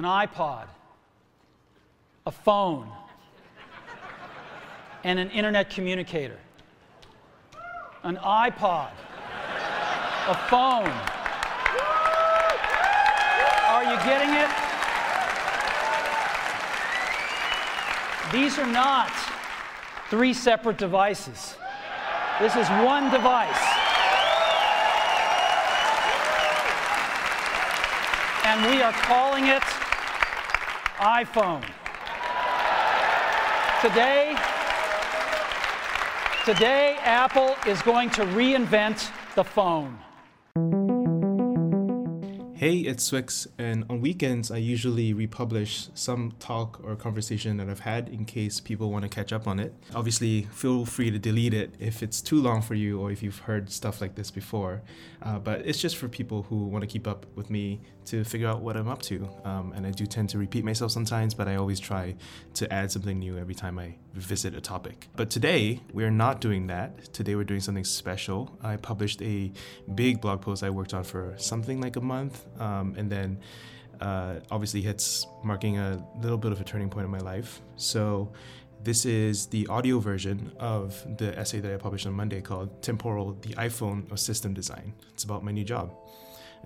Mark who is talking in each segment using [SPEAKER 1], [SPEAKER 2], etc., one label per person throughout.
[SPEAKER 1] an iPod, a phone, and an internet communicator. An iPod, a phone. Are you getting it? These are not three separate devices. This is one device. And we are calling it iPhone. Today, today Apple is going to reinvent the phone.
[SPEAKER 2] Hey, it's swyx, and on weekends I usually republish some talk or conversation that I've had in case people want to catch up on it. Obviously, feel free to delete it if it's too long for you or if you've heard stuff like this before. Uh, but it's just for people who want to keep up with me to figure out what I'm up to. Um, and I do tend to repeat myself sometimes, but I always try to add something new every time I visit a topic. But today, we're not doing that. Today, we're doing something special. I published a big blog post I worked on for something like a month, um, and then uh, obviously hits marking a little bit of a turning point in my life. So, this is the audio version of the essay that I published on Monday called Temporal, the iPhone of System Design. It's about my new job.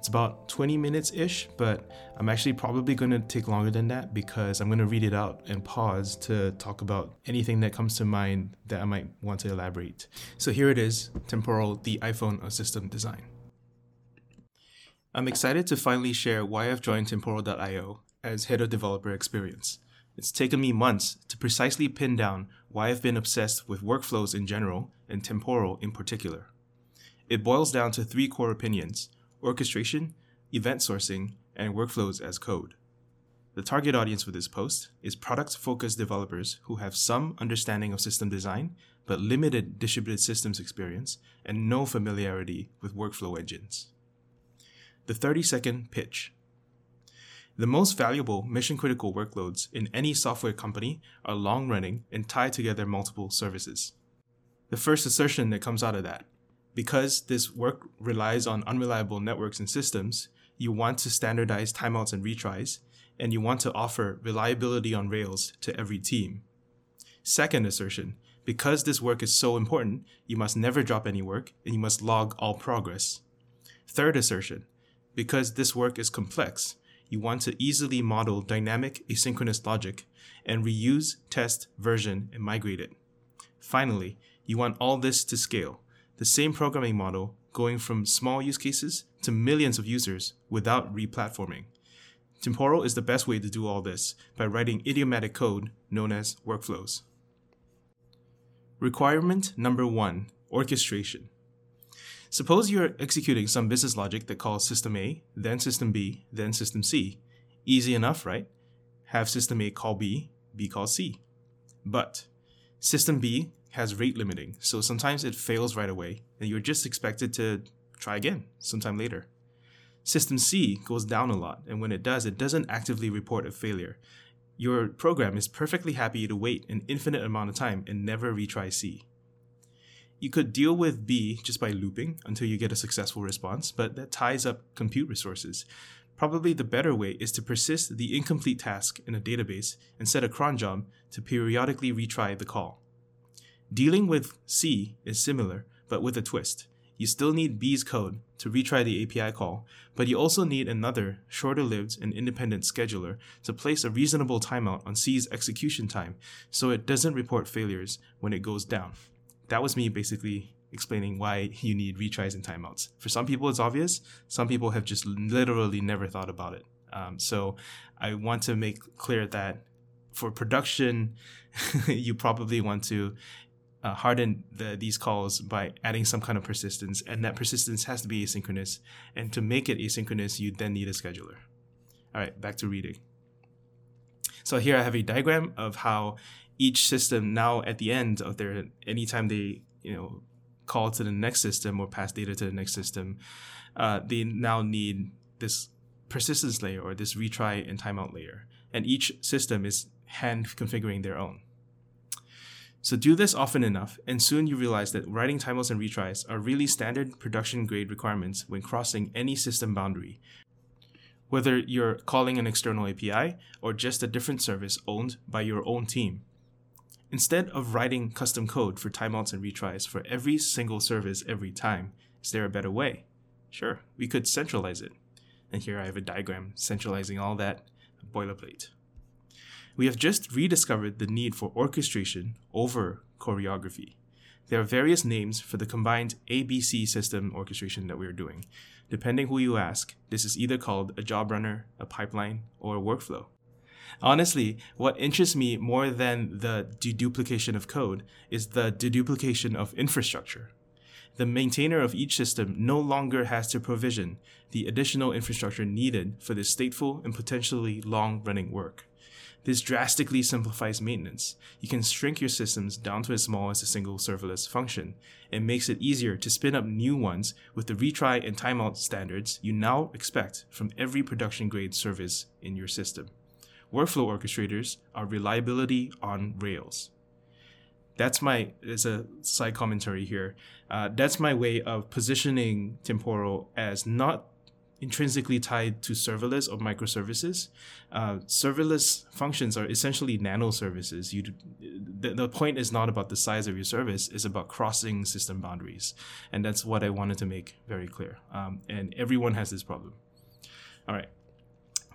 [SPEAKER 2] It's about 20 minutes ish, but I'm actually probably going to take longer than that because I'm going to read it out and pause to talk about anything that comes to mind that I might want to elaborate. So here it is Temporal, the iPhone system design. I'm excited to finally share why I've joined Temporal.io as head of developer experience. It's taken me months to precisely pin down why I've been obsessed with workflows in general and Temporal in particular. It boils down to three core opinions orchestration, event sourcing, and workflows as code. The target audience for this post is product focused developers who have some understanding of system design, but limited distributed systems experience and no familiarity with workflow engines. The 30 second pitch. The most valuable mission critical workloads in any software company are long running and tie together multiple services. The first assertion that comes out of that because this work relies on unreliable networks and systems, you want to standardize timeouts and retries, and you want to offer reliability on Rails to every team. Second assertion, because this work is so important, you must never drop any work and you must log all progress. Third assertion, because this work is complex, you want to easily model dynamic asynchronous logic and reuse, test, version, and migrate it. Finally, you want all this to scale the same programming model going from small use cases to millions of users without replatforming. Temporal is the best way to do all this by writing idiomatic code known as workflows. Requirement number one orchestration. Suppose you're executing some business logic that calls system A, then system B, then system C. Easy enough, right? Have system A call B, B call C. But system B has rate limiting, so sometimes it fails right away, and you're just expected to try again sometime later. System C goes down a lot, and when it does, it doesn't actively report a failure. Your program is perfectly happy to wait an infinite amount of time and never retry C. You could deal with B just by looping until you get a successful response, but that ties up compute resources. Probably the better way is to persist the incomplete task in a database and set a cron job to periodically retry the call. Dealing with C is similar, but with a twist. You still need B's code to retry the API call, but you also need another, shorter lived and independent scheduler to place a reasonable timeout on C's execution time so it doesn't report failures when it goes down. That was me basically explaining why you need retries and timeouts. For some people, it's obvious. Some people have just literally never thought about it. Um, so I want to make clear that for production, you probably want to uh, harden the, these calls by adding some kind of persistence, and that persistence has to be asynchronous. And to make it asynchronous, you then need a scheduler. All right, back to reading. So here I have a diagram of how each system now at the end of their anytime they you know call to the next system or pass data to the next system, uh, they now need this persistence layer or this retry and timeout layer, and each system is hand configuring their own. So do this often enough, and soon you realize that writing timeouts and retries are really standard production grade requirements when crossing any system boundary. whether you're calling an external API or just a different service owned by your own team. Instead of writing custom code for timeouts and retries for every single service every time, is there a better way? Sure, we could centralize it. And here I have a diagram centralizing all that boilerplate. We have just rediscovered the need for orchestration over choreography. There are various names for the combined ABC system orchestration that we are doing. Depending who you ask, this is either called a job runner, a pipeline, or a workflow. Honestly, what interests me more than the deduplication of code is the deduplication of infrastructure. The maintainer of each system no longer has to provision the additional infrastructure needed for this stateful and potentially long running work. This drastically simplifies maintenance. You can shrink your systems down to as small as a single serverless function. It makes it easier to spin up new ones with the retry and timeout standards you now expect from every production grade service in your system. Workflow orchestrators are reliability on Rails. That's my, as a side commentary here, uh, that's my way of positioning Temporal as not intrinsically tied to serverless or microservices. Uh, serverless functions are essentially nano services. You, the, the point is not about the size of your service; it's about crossing system boundaries, and that's what I wanted to make very clear. Um, and everyone has this problem. All right,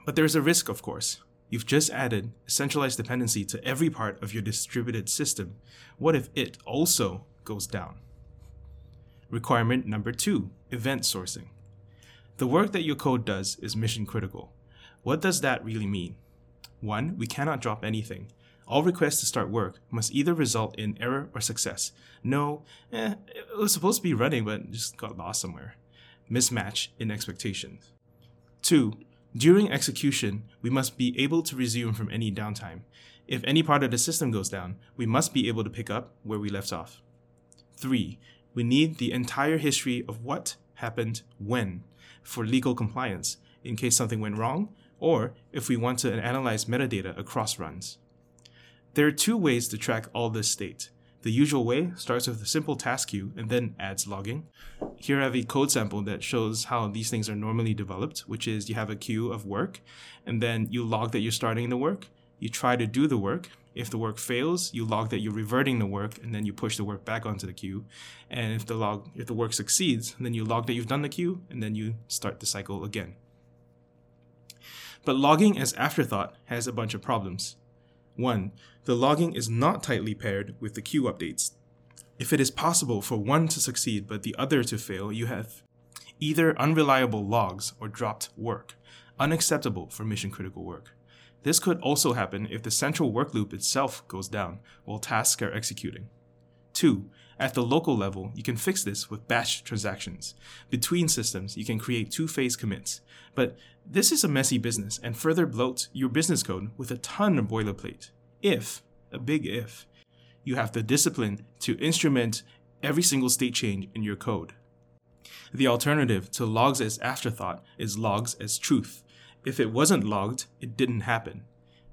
[SPEAKER 2] but there's a risk, of course. You've just added a centralized dependency to every part of your distributed system. What if it also goes down? Requirement number two event sourcing. The work that your code does is mission critical. What does that really mean? One, we cannot drop anything. All requests to start work must either result in error or success. No, eh, it was supposed to be running but just got lost somewhere. Mismatch in expectations. Two, during execution, we must be able to resume from any downtime. If any part of the system goes down, we must be able to pick up where we left off. Three, we need the entire history of what happened when for legal compliance in case something went wrong, or if we want to analyze metadata across runs. There are two ways to track all this state. The usual way starts with a simple task queue and then adds logging. Here I have a code sample that shows how these things are normally developed, which is you have a queue of work, and then you log that you're starting the work, you try to do the work, if the work fails, you log that you're reverting the work and then you push the work back onto the queue. And if the log if the work succeeds, then you log that you've done the queue and then you start the cycle again. But logging as afterthought has a bunch of problems. One, the logging is not tightly paired with the queue updates. If it is possible for one to succeed but the other to fail, you have either unreliable logs or dropped work, unacceptable for mission critical work. This could also happen if the central work loop itself goes down while tasks are executing. 2. At the local level, you can fix this with batch transactions. Between systems, you can create two phase commits. But this is a messy business and further bloats your business code with a ton of boilerplate. If, a big if, you have the discipline to instrument every single state change in your code. The alternative to logs as afterthought is logs as truth, if it wasn't logged, it didn't happen.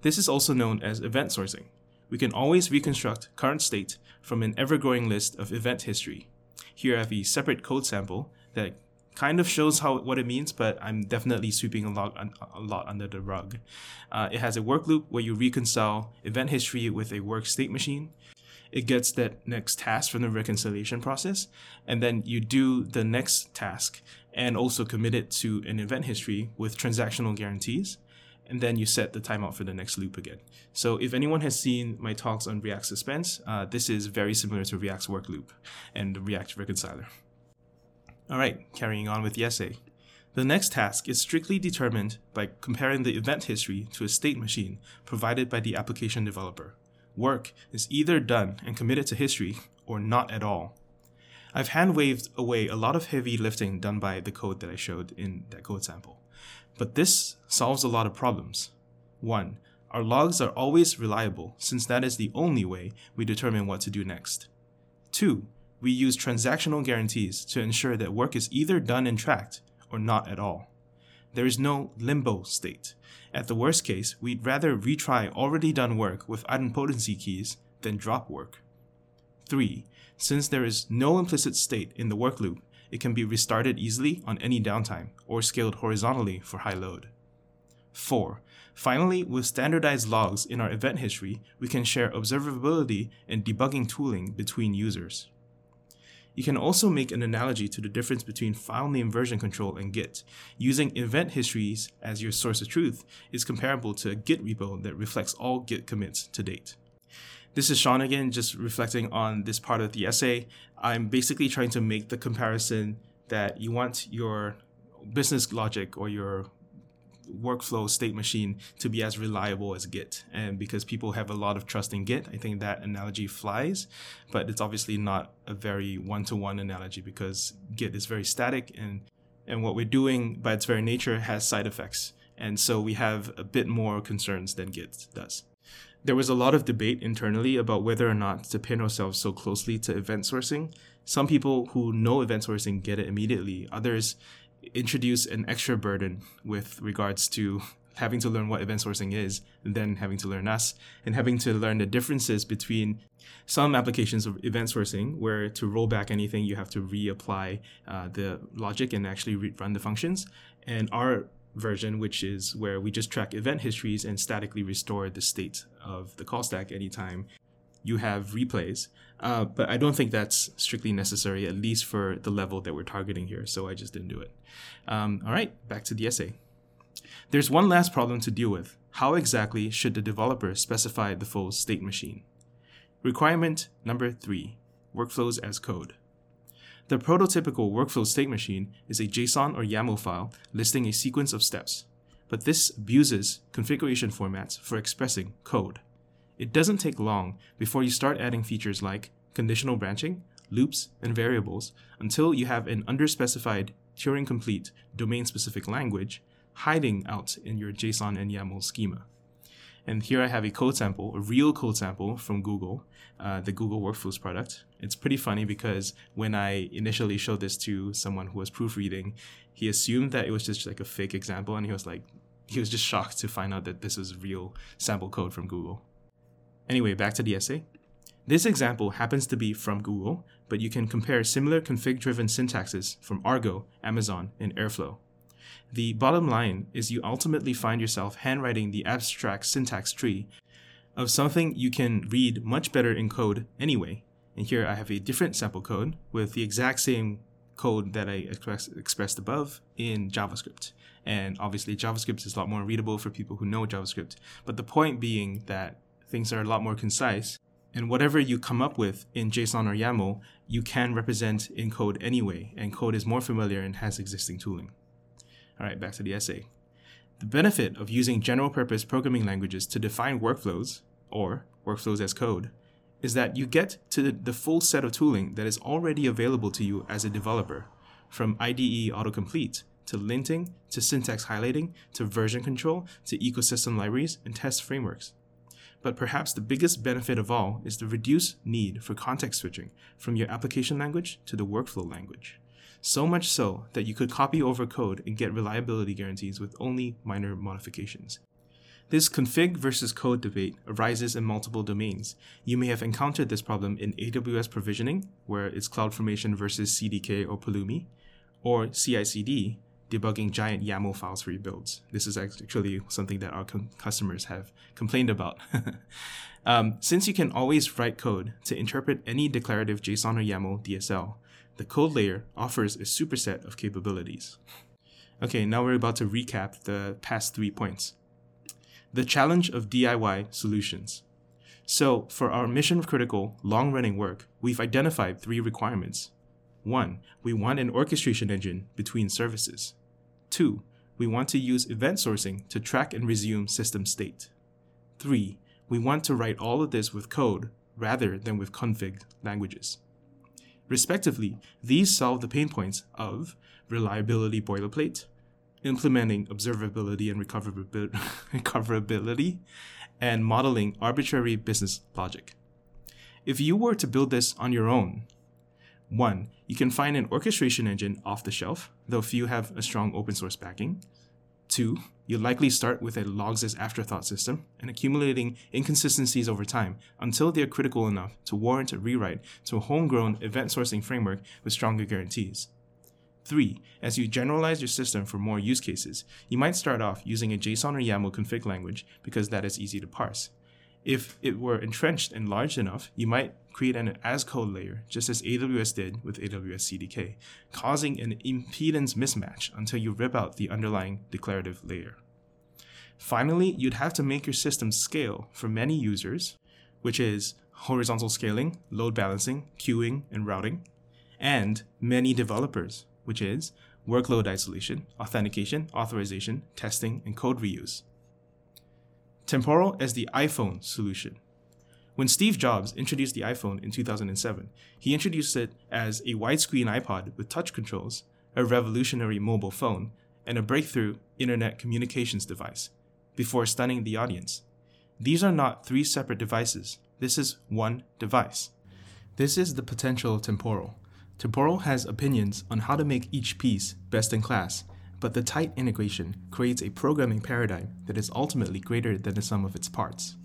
[SPEAKER 2] This is also known as event sourcing. We can always reconstruct current state from an ever-growing list of event history. Here I have a separate code sample that kind of shows how what it means, but I'm definitely sweeping a lot, a lot under the rug. Uh, it has a work loop where you reconcile event history with a work state machine. It gets that next task from the reconciliation process, and then you do the next task and also commit it to an event history with transactional guarantees. And then you set the timeout for the next loop again. So if anyone has seen my talks on React Suspense, uh, this is very similar to React's work loop and the React reconciler. All right, carrying on with the essay. The next task is strictly determined by comparing the event history to a state machine provided by the application developer. Work is either done and committed to history or not at all. I've hand waved away a lot of heavy lifting done by the code that I showed in that code sample. But this solves a lot of problems. One, our logs are always reliable since that is the only way we determine what to do next. Two, we use transactional guarantees to ensure that work is either done and tracked or not at all. There is no limbo state. At the worst case, we'd rather retry already done work with idempotency keys than drop work. 3. Since there is no implicit state in the work loop, it can be restarted easily on any downtime or scaled horizontally for high load. 4. Finally, with standardized logs in our event history, we can share observability and debugging tooling between users. You can also make an analogy to the difference between file name version control and Git. Using event histories as your source of truth is comparable to a Git repo that reflects all Git commits to date. This is Shawn again, just reflecting on this part of the essay. I'm basically trying to make the comparison that you want your business logic or your workflow state machine to be as reliable as Git. And because people have a lot of trust in Git, I think that analogy flies, but it's obviously not a very one to one analogy because Git is very static and, and what we're doing by its very nature has side effects. And so we have a bit more concerns than Git does. There was a lot of debate internally about whether or not to pin ourselves so closely to event sourcing. Some people who know event sourcing get it immediately. Others introduce an extra burden with regards to having to learn what event sourcing is, then having to learn us, and having to learn the differences between some applications of event sourcing, where to roll back anything, you have to reapply uh, the logic and actually run the functions. And our version, which is where we just track event histories and statically restore the state of the call stack anytime you have replays. Uh, but I don't think that's strictly necessary, at least for the level that we're targeting here. So I just didn't do it. Um, all right, back to the essay. There's one last problem to deal with. How exactly should the developer specify the full state machine? Requirement number three workflows as code. The prototypical workflow state machine is a JSON or YAML file listing a sequence of steps, but this abuses configuration formats for expressing code. It doesn't take long before you start adding features like conditional branching, loops, and variables until you have an underspecified Turing complete domain specific language hiding out in your JSON and YAML schema. And here I have a code sample, a real code sample from Google, uh, the Google Workflows product. It's pretty funny because when I initially showed this to someone who was proofreading, he assumed that it was just like a fake example, and he was like, he was just shocked to find out that this was real sample code from Google. Anyway, back to the essay. This example happens to be from Google, but you can compare similar config driven syntaxes from Argo, Amazon, and Airflow. The bottom line is you ultimately find yourself handwriting the abstract syntax tree of something you can read much better in code anyway. And here I have a different sample code with the exact same code that I express, expressed above in JavaScript. And obviously, JavaScript is a lot more readable for people who know JavaScript. But the point being that things are a lot more concise. And whatever you come up with in JSON or YAML, you can represent in code anyway, and code is more familiar and has existing tooling. All right, back to the essay. The benefit of using general purpose programming languages to define workflows, or workflows as code, is that you get to the full set of tooling that is already available to you as a developer, from IDE autocomplete to linting to syntax highlighting to version control to ecosystem libraries and test frameworks. But perhaps the biggest benefit of all is the reduced need for context switching from your application language to the workflow language. So much so that you could copy over code and get reliability guarantees with only minor modifications. This config versus code debate arises in multiple domains. You may have encountered this problem in AWS provisioning, where it's CloudFormation versus CDK or Pulumi, or CI CD, debugging giant YAML files for your builds. This is actually something that our com- customers have complained about. um, since you can always write code to interpret any declarative JSON or YAML DSL, the code layer offers a superset of capabilities. Okay, now we're about to recap the past three points. The challenge of DIY solutions. So, for our mission critical, long running work, we've identified three requirements one, we want an orchestration engine between services. Two, we want to use event sourcing to track and resume system state. Three, we want to write all of this with code rather than with config languages. Respectively, these solve the pain points of reliability boilerplate, implementing observability and recoverability, and modeling arbitrary business logic. If you were to build this on your own, one, you can find an orchestration engine off the shelf, though few have a strong open source backing. Two, you'll likely start with a logs as afterthought system and accumulating inconsistencies over time until they're critical enough to warrant a rewrite to a homegrown event sourcing framework with stronger guarantees. Three, as you generalize your system for more use cases, you might start off using a JSON or YAML config language because that is easy to parse. If it were entrenched and large enough, you might create an as code layer, just as AWS did with AWS CDK, causing an impedance mismatch until you rip out the underlying declarative layer. Finally, you'd have to make your system scale for many users, which is horizontal scaling, load balancing, queuing, and routing, and many developers, which is workload isolation, authentication, authorization, testing, and code reuse. Temporal as the iPhone solution. When Steve Jobs introduced the iPhone in 2007, he introduced it as a widescreen iPod with touch controls, a revolutionary mobile phone, and a breakthrough internet communications device, before stunning the audience. These are not three separate devices, this is one device. This is the potential temporal. Temporal has opinions on how to make each piece best in class, but the tight integration creates a programming paradigm that is ultimately greater than the sum of its parts.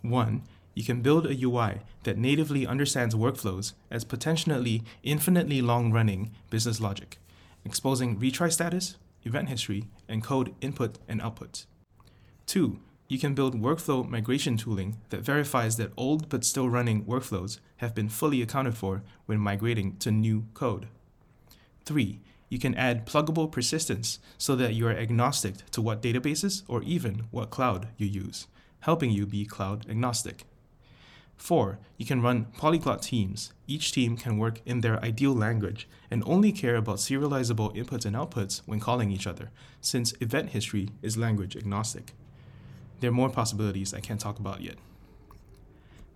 [SPEAKER 2] 1. You can build a UI that natively understands workflows as potentially infinitely long running business logic, exposing retry status, event history, and code input and output. 2 you can build workflow migration tooling that verifies that old but still running workflows have been fully accounted for when migrating to new code. 3. You can add pluggable persistence so that you are agnostic to what databases or even what cloud you use, helping you be cloud agnostic. 4. You can run polyglot teams. Each team can work in their ideal language and only care about serializable inputs and outputs when calling each other, since event history is language agnostic there are more possibilities I can't talk about yet.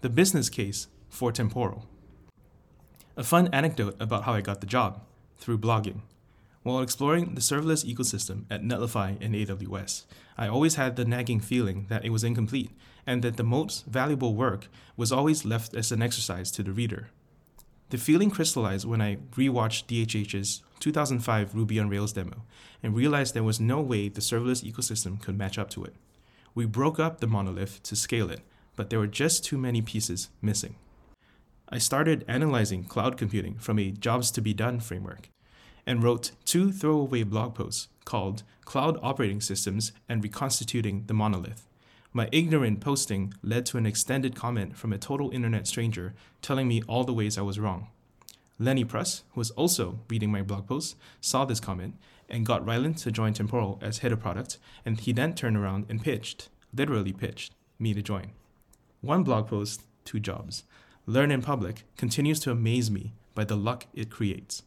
[SPEAKER 2] The business case for Temporal. A fun anecdote about how I got the job through blogging. While exploring the serverless ecosystem at Netlify and AWS, I always had the nagging feeling that it was incomplete and that the most valuable work was always left as an exercise to the reader. The feeling crystallized when I rewatched DHH's 2005 Ruby on Rails demo and realized there was no way the serverless ecosystem could match up to it. We broke up the monolith to scale it, but there were just too many pieces missing. I started analyzing cloud computing from a jobs to be done framework and wrote two throwaway blog posts called Cloud Operating Systems and Reconstituting the Monolith. My ignorant posting led to an extended comment from a total internet stranger telling me all the ways I was wrong. Lenny Pruss, who was also reading my blog post, saw this comment and got Ryland to join Temporal as head of product, and he then turned around and pitched, literally pitched, me to join. One blog post, two jobs. Learn in public continues to amaze me by the luck it creates.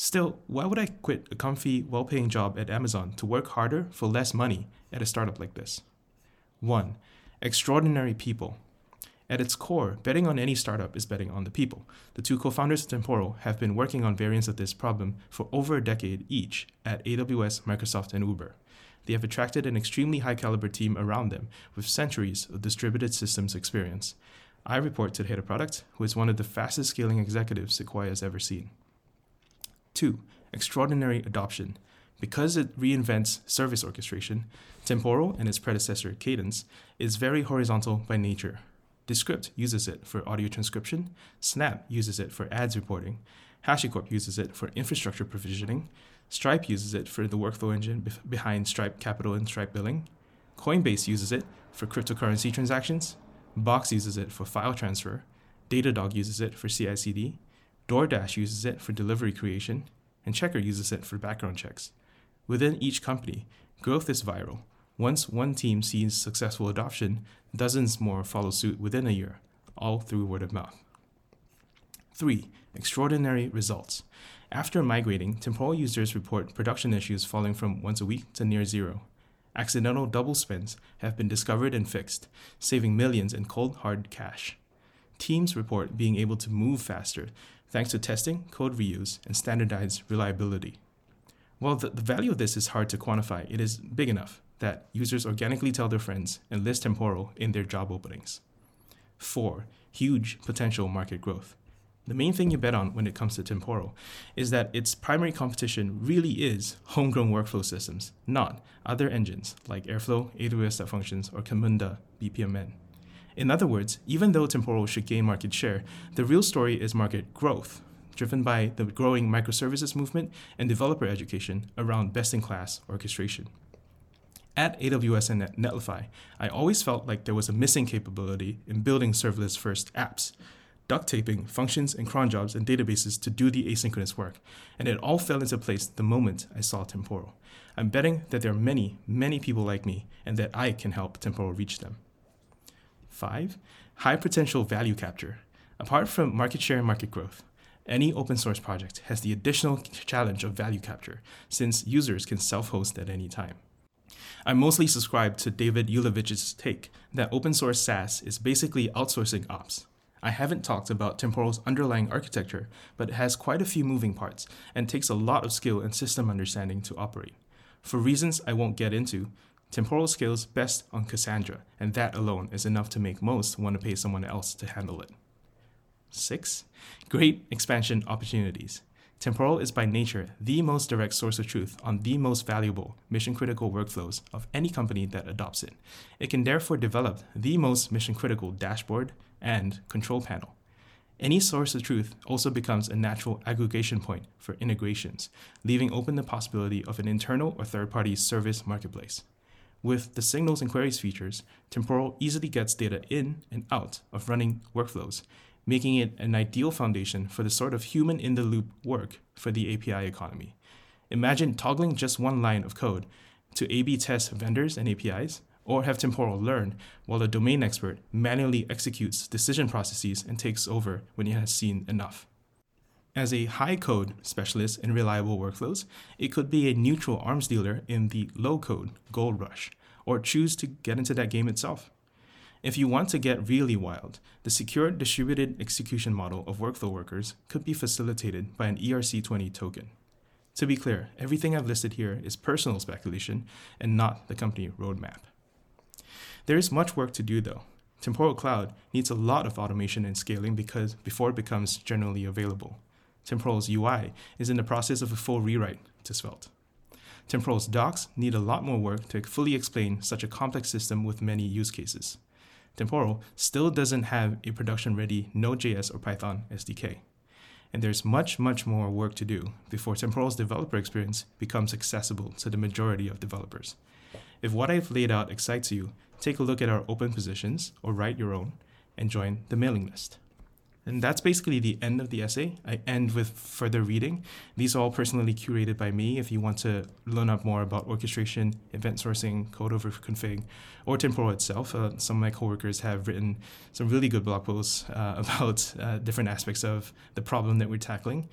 [SPEAKER 2] Still, why would I quit a comfy, well paying job at Amazon to work harder for less money at a startup like this? 1. Extraordinary people. At its core, betting on any startup is betting on the people. The two co founders of Temporal have been working on variants of this problem for over a decade each at AWS, Microsoft, and Uber. They have attracted an extremely high caliber team around them with centuries of distributed systems experience. I report to the head of product, who is one of the fastest scaling executives Sequoia has ever seen. 2. Extraordinary adoption. Because it reinvents service orchestration, Temporal and its predecessor, Cadence, is very horizontal by nature. Descript uses it for audio transcription, Snap uses it for ads reporting, HashiCorp uses it for infrastructure provisioning, Stripe uses it for the workflow engine behind Stripe Capital and Stripe Billing, Coinbase uses it for cryptocurrency transactions, Box uses it for file transfer, Datadog uses it for CI CD, DoorDash uses it for delivery creation, and Checkr uses it for background checks. Within each company, growth is viral, once one team sees successful adoption, dozens more follow suit within a year, all through word of mouth. 3. Extraordinary results. After migrating, temporal users report production issues falling from once a week to near zero. Accidental double spends have been discovered and fixed, saving millions in cold hard cash. Teams report being able to move faster thanks to testing, code reuse, and standardized reliability. While the, value of this is hard to quantify, it is big enough that users organically tell their friends and list temporal in their job openings. 4. Huge potential market growth. The main thing you bet on when it comes to temporal is that its primary competition really is homegrown workflow systems, not other engines like Airflow, AWS Functions, or Camunda BPMN. In other words, even though temporal should gain market share, the real story is market growth, driven by the growing microservices movement and developer education around best in class orchestration. At AWS and Netlify, I always felt like there was a missing capability in building serverless first apps, duct taping functions and cron jobs and databases to do the asynchronous work, and it all fell into place the moment I saw Temporal. I'm betting that there are many, many people like me, and that I can help Temporal reach them. Five, high potential value capture. Apart from market share and market growth, any open source project has the additional challenge of value capture, since users can self host at any time. I mostly subscribe to David Ulevitch's take that open source SaaS is basically outsourcing ops. I haven't talked about Temporal's underlying architecture, but it has quite a few moving parts and takes a lot of skill and system understanding to operate. For reasons I won't get into, Temporal scales best on Cassandra, and that alone is enough to make most want to pay someone else to handle it. 6. Great expansion opportunities. Temporal is by nature the most direct source of truth on the most valuable mission critical workflows of any company that adopts it. It can therefore develop the most mission critical dashboard and control panel. Any source of truth also becomes a natural aggregation point for integrations, leaving open the possibility of an internal or third party service marketplace. With the signals and queries features, Temporal easily gets data in and out of running workflows, making it an ideal foundation for the sort of human in the loop work for the API economy. Imagine toggling just one line of code to A B test vendors and APIs, or have Temporal learn while the domain expert manually executes decision processes and takes over when he has seen enough. As a high code specialist in reliable workflows, it could be a neutral arms dealer in the low code gold rush, or choose to get into that game itself. If you want to get really wild, the secure distributed execution model of workflow workers could be facilitated by an ERC20 token. To be clear, everything I've listed here is personal speculation and not the company roadmap. There is much work to do though. Temporal Cloud needs a lot of automation and scaling because before it becomes generally available. Temporal's UI is in the process of a full rewrite to Svelte. Temporal's docs need a lot more work to fully explain such a complex system with many use cases. Temporal still doesn't have a production ready Node.js or Python SDK. And there's much, much more work to do before Temporal's developer experience becomes accessible to the majority of developers. If what I've laid out excites you, take a look at our open positions or write your own and join the mailing list. And that's basically the end of the essay. I end with further reading. These are all personally curated by me. If you want to learn up more about orchestration, event sourcing, code over config, or Temporal itself, uh, some of my coworkers have written some really good blog posts uh, about uh, different aspects of the problem that we're tackling.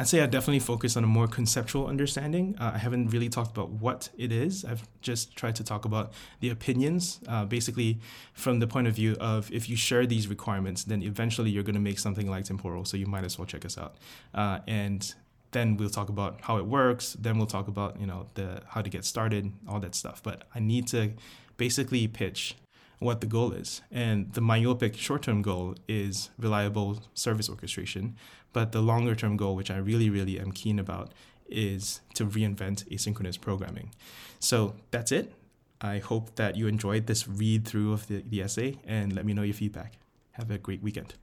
[SPEAKER 2] I'd say I definitely focus on a more conceptual understanding. Uh, I haven't really talked about what it is. I've just tried to talk about the opinions, uh, basically from the point of view of if you share these requirements, then eventually you're going to make something like Temporal. So you might as well check us out. Uh, and then we'll talk about how it works. Then we'll talk about you know the how to get started, all that stuff. But I need to basically pitch what the goal is. And the myopic short term goal is reliable service orchestration. But the longer term goal, which I really, really am keen about, is to reinvent asynchronous programming. So that's it. I hope that you enjoyed this read through of the, the essay and let me know your feedback. Have a great weekend.